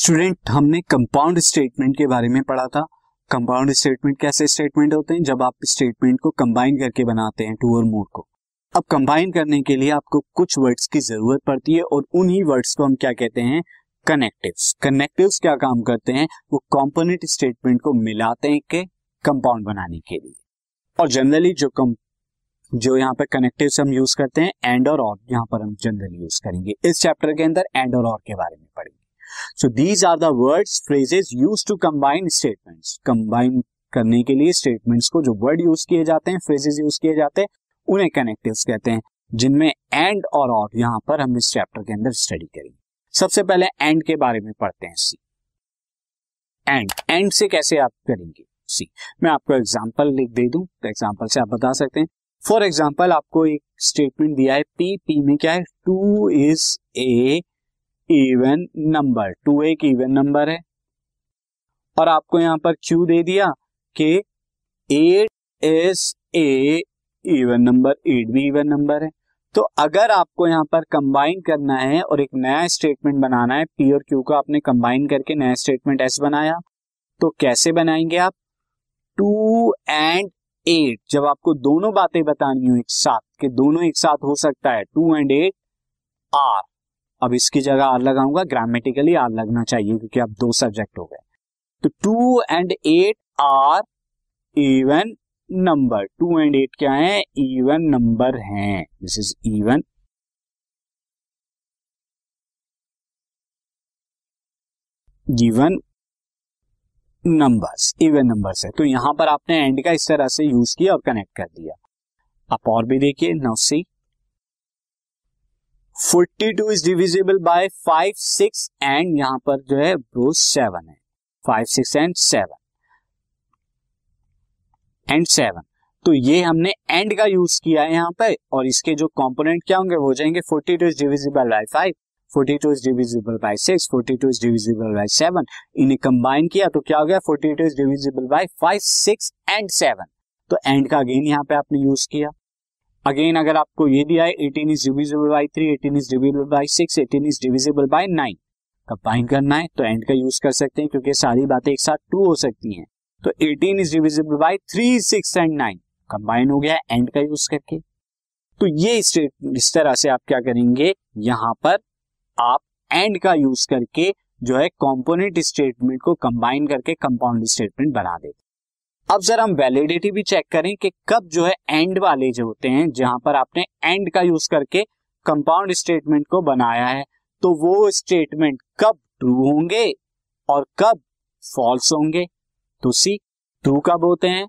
Student, हमने compound statement के बारे में पढ़ा था। कंपाउंड स्टेटमेंट कैसे स्टेटमेंट होते हैं? जब आप स्टेटमेंट को कंबाइन करके बनाते हैं टू और मोर को। अब कंबाइन करने के लिए आपको कुछ वर्ड्स की ज़रूरत पड़ती है और उन्हीं वर्ड्स को हम क्या कहते हैं? कनेक्टिव्स कनेक्टिव्स क्या काम करते हैं? वो कॉम्पोनेंट स्टेटमेंट को मिलाते हैं के कंपाउंड बनाने के लिए। और जनरली जो कम जो यहाँ पर कनेक्टिव्स हम यूज़ करते हैं एंड और और यहाँ पर हम जनरली यूज़ करेंगे। इस चैप्टर के अंदर एंड और और के बारे में पढ़ेंगे। So these are the words phrases use to combine statements combine करने के लिए स्टेटमेंट्स को जो वर्ड यूज़ किए जाते हैं फ्रेजेस यूज़ किए जाते हैं, उन्हें कनेक्टिव्स कहते हैं, जिनमें एंड और और यहाँ पर हम इस चैप्टर के अंदर स्टडी करेंगे। सबसे पहले एंड के बारे में पढ़ते हैं सी एंड एंड से कैसे आप करेंगे सी मैं आपको एग्ज़ाम्पल लिख दे दूँ तो एग्जांपल से आप बता सकते हैं। फॉर एग्ज़ाम्पल आपको एक स्टेटमेंट दिया है पी पी में क्या है? Two is a even number two एक इवन नंबर है। और आपको यहाँ पर क्यू दे दिया कि eight is a even number eight भी इवन नंबर है। तो अगर आपको यहाँ पर कंबाइन करना है और एक नया स्टेटमेंट बनाना है पी और क्यू का आपने कंबाइन करके नया स्टेटमेंट एस बनाया तो कैसे बनाएँगे आप? टू एंड एट जब आपको दोनों बातें बतानी हो एक साथ कि दोनों एक साथ हो सकता है। टू एंड एट आर अब इसकी जगह आर लगाऊँगा ग्रामेटिकली आर लगना चाहिए क्योंकि अब दो सब्जेक्ट हो गए। तो two and eight are even number two and eight क्या है? इवन नंबर हैं। This is even given numbers even numbers है। तो यहाँ पर आपने एंड का इस तरह से यूज़ किया और कनेक्ट कर दिया। आप और भी देखिए now see forty two is divisible by five six and यहाँ पर जो है वो सेवन है। Five six and seven and seven तो ये हमने एंड का यूज़ किया है यहाँ पर, और इसके जो कंपोनेंट क्या होंगे, वो जाएँगे forty two is divisible by five forty two is divisible by six forty two is divisible by seven इन्हें कंबाइन किया तो क्या हो गया forty two is divisible by five six and seven तो एंड का अगेन यहाँ पे आपने यूज़ किया। अगेन अगर आपको ये दिया है 18 is divisible by 3 18 is divisible by 6 18 is divisible by 9 combine करना है तो एंड का यूज़ कर सकते हैं क्योंकि सारी बातें एक साथ टू हो सकती हैं। तो 18 is divisible by three six and 9 combine हो गया एंड का यूज़ करके। तो ये इस तरह से आप क्या करेंगे? यहाँ पर आप एंड का यूज़ करके जो है कॉम्पोनेंट स्टेटमेंट को कंबाइन करके कंपाउंड स्टेटमेंट बना देते अब जरा हम वैलिडिटी भी चेक करें कि कब जो है एंड वाले जो होते हैं, जहाँ पर आपने एंड का यूज़ करके कंपाउंड स्टेटमेंट को बनाया है तो वो स्टेटमेंट कब ट्रू होंगे और कब फॉल्स होंगे? तो सी ट्रू कब होते हैं?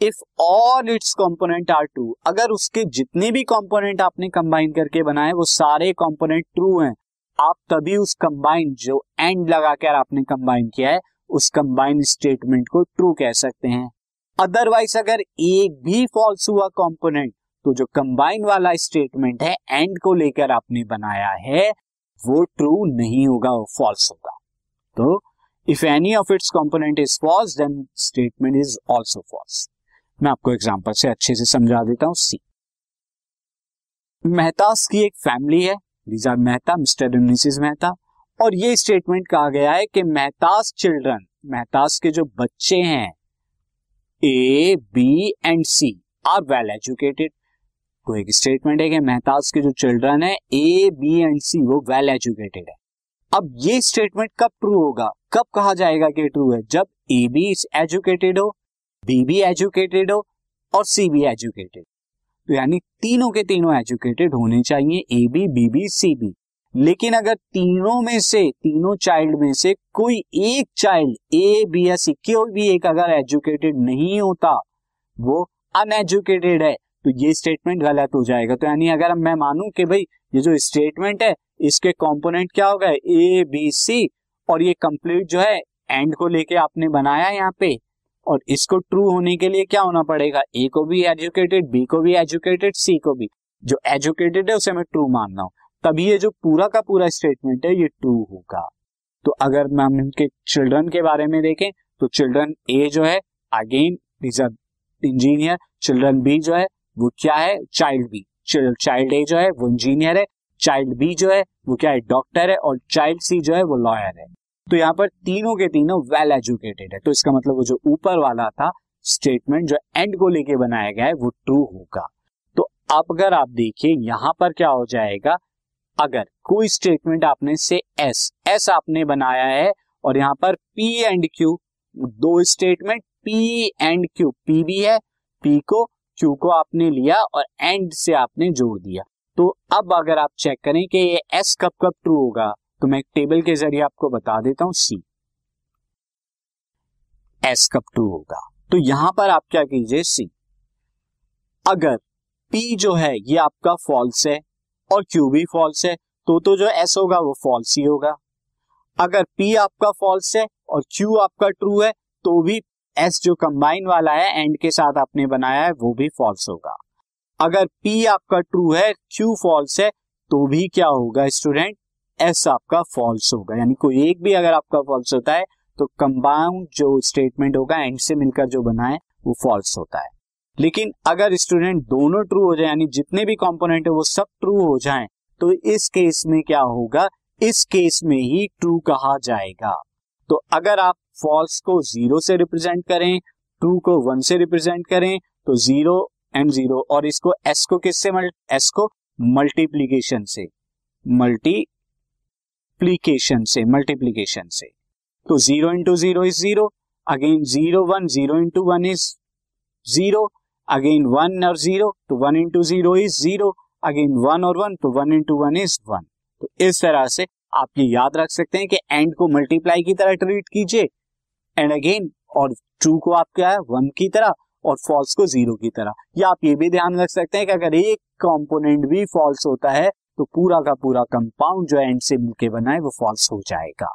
If all its component are true अगर उसके जितने भी कंपोनेंट आपने कंबाइन करके बनाए, वो सारे कंपोनेंट ट्रू हैं, आप तभी उस कंबाइन जो एंड लगाकर आपने कंबाइन किया है, उस कंबाइन स्टेटमेंट को ट्रू कह सकते हैं। अदरवाइज़ अगर एक भी फॉल्स हुआ कंपोनेंट तो जो कंबाइन वाला स्टेटमेंट है एंड को लेकर आपने बनाया है, वो ट्रू नहीं होगा, वो फॉल्स होगा। तो if any of its component is false then statement is also false मैं आपको एग्जांपल से अच्छे से समझा देता हूँ सी मेहतास की एक फैमिली है these are Mehta Mr Mrs Mehta, और ये स्टेटमेंट कहा गया है कि मेहतास चिल्ड्रन मेहतास के जो बच्चे हैं A B and C are well educated तो एक स्टेटमेंट है कि मेहताज के जो चिल्ड्रन है ए बी एंड सी वो वेल एजुकेटेड है। अब ये स्टेटमेंट कब ट्रू होगा? कब कहा जाएगा कि ट्रू है? जब ए बी एजुकेटेड हो बी भी एजुकेटेड हो और सी भी एजुकेटेड तो यानी तीनों के तीनों एजुकेटेड होने चाहिए A B B B C B लेकिन अगर तीनों में से, तीनों चाइल्ड में से कोई एक चाइल्ड ए बी या सी कोई भी एक अगर एजुकेटेड नहीं होता, वो अनएजुकेटेड है तो ये स्टेटमेंट गलत हो जाएगा। तो यानी अगर मैं मानूं कि भाई ये जो स्टेटमेंट है, इसके कंपोनेंट क्या हो गए? ए बी सी और ये कंप्लीट जो है एंड को लेके आपने बनाया यहाँ पे और इसको ट्रू होने के लिए क्या होना पड़ेगा? ए को भी एजुकेटेड बी को भी एजुकेटेड सी को भी। जो एजुकेटेड है, उसे मैं ट्रू मानना हूँ। तभी ये जो पूरा का पूरा स्टेटमेंट है, ये ट्रू होगा। तो अगर मैम इनके चिल्ड्रन के बारे में देखें तो चिल्ड्रन ए जो है again is a engineer children B जो है, वो क्या है? चाइल्ड बी चाइल्ड ए जो है, वो इंजीनियर है चाइल्ड बी जो है, वो क्या है? डॉक्टर है, और चाइल्ड सी जो है, वो लॉयर है। तो यहाँ पर तीनों के तीनों वेल एजुकेटेड है। तो इसका मतलब वो जो ऊपर वाला था स्टेटमेंट जो एंड को लेके बनाया गया है, वो ट्रू होगा। तो अब अगर आप देखिए, यहाँ पर क्या हो जाएगा? अगर कोई स्टेटमेंट आपने से एस एस आपने बनाया है और यहाँ पर पी एंड क्यू दो statement P and Q P भी है पी को क्यू को आपने लिया और एंड से आपने जोड़ दिया। तो अब अगर आप चेक करें कि ये एस कब कब ट्रू होगा तो मैं एक टेबल के ज़रिए आपको बता देता हूँ सी एस कब ट्रू होगा। तो यहाँ पर आप क्या कीजिए सी अगर पी जो है, ये आपका फॉल्स है और क्यू भी फॉल्स है तो तो जो एस होगा वो फॉल्स ही होगा। अगर पी आपका फॉल्स है और क्यू आपका ट्रू है तो भी एस जो कंबाइन वाला है एंड के साथ आपने बनाया है, वो भी फॉल्स होगा। अगर पी आपका ट्रू है क्यू फॉल्स है तो भी क्या होगा स्टूडेंट एस आपका फॉल्स होगा। यानी कोई एक भी अगर आपका फॉल्स होता है तो कंबाउंड जो स्टेटमेंट होगा एंड से मिलकर जो बना है, वो फॉल्स होता है। लेकिन अगर स्टूडेंट दोनों ट्रू हो जाए, यानी जितने भी कॉम्पोनेंट है, वो सब ट्रू हो जाए तो इस केस में क्या होगा? इस केस में ही ट्रू कहा जाएगा। तो अगर आप फॉल्स को ज़ीरो से रिप्रेजेंट करें ट्रू को वन से रिप्रेजेंट करें तो ज़ीरो एंड ज़ीरो और इसको एस को किससे एस को मल्टीप्लीकेशन से मल्टीप्लीकेशन से मल्टीप्लीकेशन से। तो zero into zero is zero again zero one zero into one is zero again one और ज़ीरो तो one into zero is zero again one और वन तो one into one is one तो इस तरह से आप ये याद रख सकते हैं कि एंड को मल्टीप्लाई की तरह ट्रीट कीजिए। एंड अगेन और ट्रू को आप क्या है वन की तरह, और फॉल्स को ज़ीरो की तरह। या आप ये भी ध्यान रख सकते हैं कि अगर एक कंपोनेंट भी फॉल्स होता है तो पूरा का पूरा कंपाउंड जो एंड से मिलकर बना है, वो फॉल्स हो जाएगा।